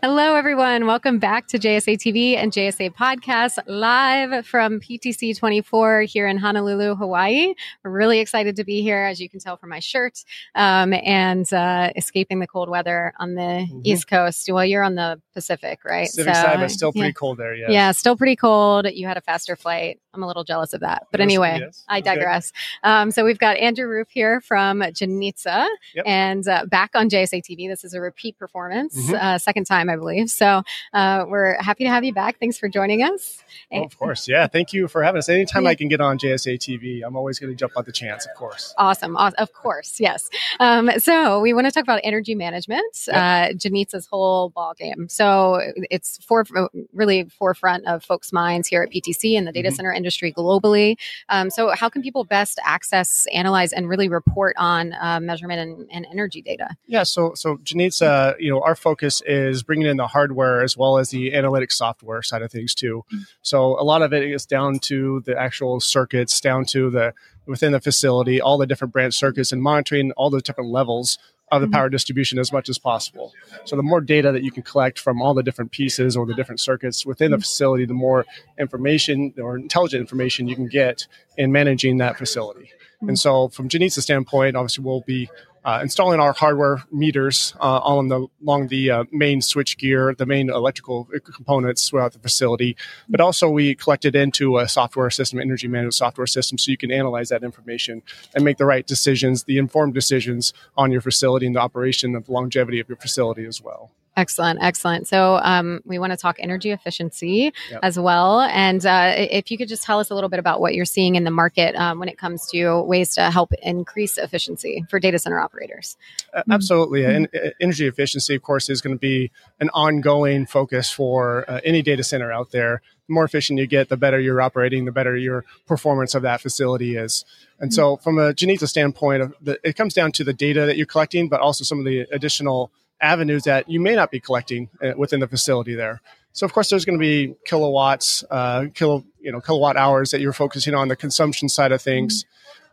Hello, everyone. Welcome back to JSA TV and JSA Podcast live from PTC 24 here in Honolulu, Hawaii. We're really excited to be here, as you can tell from my shirt, um, and uh, escaping the cold weather on the mm-hmm. East Coast. Well, you're on the Pacific, right? Pacific so, side, but still pretty yeah. cold there. Yeah. Yeah, still pretty cold. You had a faster flight. I'm a little jealous of that. But anyway, yes. I digress. Okay. Um, so we've got Andrew Roof here from Janitza yep. and uh, back on JSA TV. This is a repeat performance, mm-hmm. uh, second time I believe. So uh, we're happy to have you back. Thanks for joining us. Oh, of course. Yeah. Thank you for having us. Anytime. I can get on JSA TV, I'm always going to jump on the chance, of course. Awesome. Of course. Yes. Um, so we want to talk about energy management, yep. uh, Janitza's whole ball game. So it's for really forefront of folks' minds here at PTC and the data mm-hmm. center industry globally. Um, so how can people best access, analyze, and really report on uh, measurement and, and, energy data? Yeah. So, so Janitza, you know, our focus is bringing in the hardware as well as the analytics software side of things too. Mm-hmm. So a lot of it is down to the actual circuits, down to the within the facility, all the different branch circuits, and monitoring all the different levels of the mm-hmm. power distribution as much as possible. So the more data that you can collect from all the different pieces or the different circuits within the mm-hmm. facility, the more information or intelligent information you can get in managing that facility. And so, from Janitza's standpoint, obviously, we'll be uh, installing our hardware meters uh, on the along the uh, main switch gear, the main electrical components throughout the facility. But also, we collected into a software system, energy management software system, so you can analyze that information and make the right decisions, the informed decisions on your facility and the operation of the longevity of your facility as well. Excellent, excellent. So um, we want to talk energy efficiency yep. as well. And uh, if you could just tell us a little bit about what you're seeing in the market um, when it comes to ways to help increase efficiency for data center operators. Uh, absolutely. Mm-hmm. And uh, energy efficiency, of course, is going to be an ongoing focus for uh, any data center out there. The more efficient you get, the better you're operating, the better your performance of that facility is. And so, mm-hmm. from a Janitza standpoint, it comes down to the data that you're collecting, but also some of the additional avenues that you may not be collecting uh, within the facility there. So of course, there's going to be kilowatts, uh, kilo, you know, kilowatt hours that you're focusing on the consumption side of things,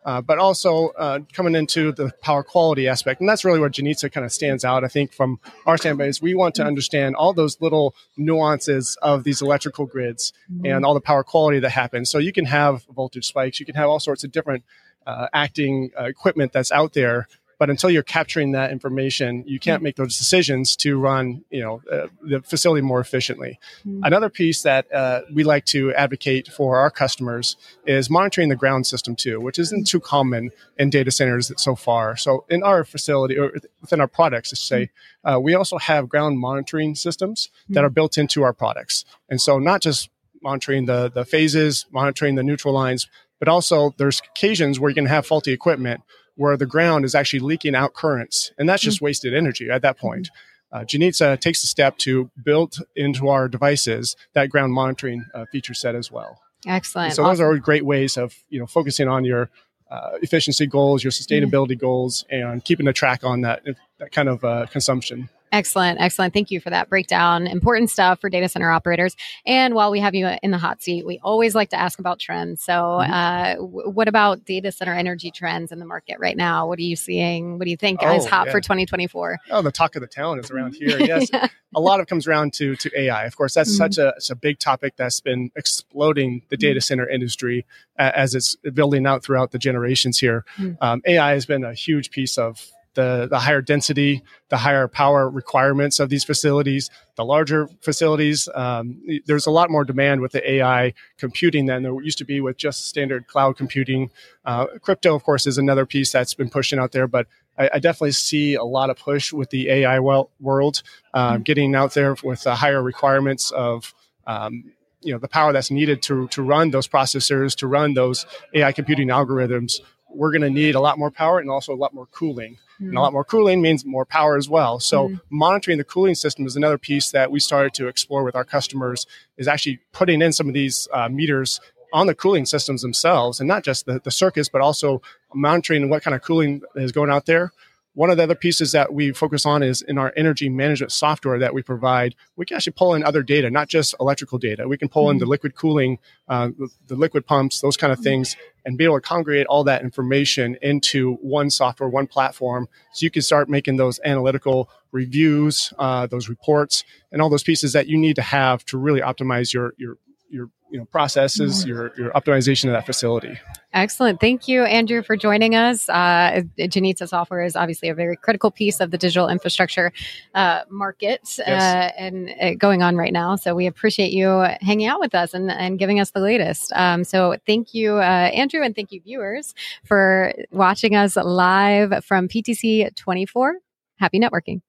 uh, but also uh, coming into the power quality aspect, and that's really where Janitza kind of stands out. I think from our standpoint, is we want to understand all those little nuances of these electrical grids mm-hmm. and all the power quality that happens. So you can have voltage spikes, you can have all sorts of different uh, acting uh, equipment that's out there but until you're capturing that information, you can't make those decisions to run, you know, uh, the facility more efficiently. Mm-hmm. Another piece that uh, we like to advocate for our customers is monitoring the ground system too, which isn't too common in data centers so far. So in our facility or within our products, to say, uh, we also have ground monitoring systems that are built into our products, and so not just monitoring the the phases, monitoring the neutral lines, but also there's occasions where you can have faulty equipment where the ground is actually leaking out currents, and that's just mm-hmm. wasted energy at that point. Uh, Janitza takes the step to build into our devices that ground monitoring uh, feature set as well. Excellent. And so awesome. those are great ways of you know focusing on your uh, efficiency goals, your sustainability mm-hmm. goals, and keeping a track on that that kind of uh, consumption. Excellent. Excellent. Thank you for that breakdown. Important stuff for data center operators. And while we have you in the hot seat, we always like to ask about trends. So, mm-hmm. uh, w- what about data center energy trends in the market right now? What are you seeing? What do you think oh, is hot yeah. for 2024? Oh, the talk of the town is around here. Yes. yeah. A lot of it comes around to, to AI. Of course, that's mm-hmm. such a, a big topic that's been exploding the data mm-hmm. center industry as it's building out throughout the generations here. Mm-hmm. Um, AI has been a huge piece of the, the higher density, the higher power requirements of these facilities, the larger facilities. Um, there's a lot more demand with the AI computing than there used to be with just standard cloud computing. Uh, crypto, of course, is another piece that's been pushing out there, but I, I definitely see a lot of push with the AI world, um, mm-hmm. getting out there with the higher requirements of um, you know the power that's needed to to run those processors to run those AI computing algorithms we're going to need a lot more power and also a lot more cooling. Mm-hmm. And a lot more cooling means more power as well. So mm-hmm. monitoring the cooling system is another piece that we started to explore with our customers is actually putting in some of these uh, meters on the cooling systems themselves and not just the, the circuits, but also monitoring what kind of cooling is going out there. One of the other pieces that we focus on is in our energy management software that we provide. We can actually pull in other data, not just electrical data. We can pull in the liquid cooling, uh, the, the liquid pumps, those kind of things, and be able to congregate all that information into one software, one platform, so you can start making those analytical reviews, uh, those reports, and all those pieces that you need to have to really optimize your your your you know processes, mm-hmm. your your optimization of that facility. Excellent. Thank you, Andrew, for joining us. Uh, Janitza software is obviously a very critical piece of the digital infrastructure uh, market yes. uh, and uh, going on right now. So we appreciate you hanging out with us and, and giving us the latest. Um, so thank you, uh, Andrew, and thank you, viewers, for watching us live from PTC 24. Happy networking.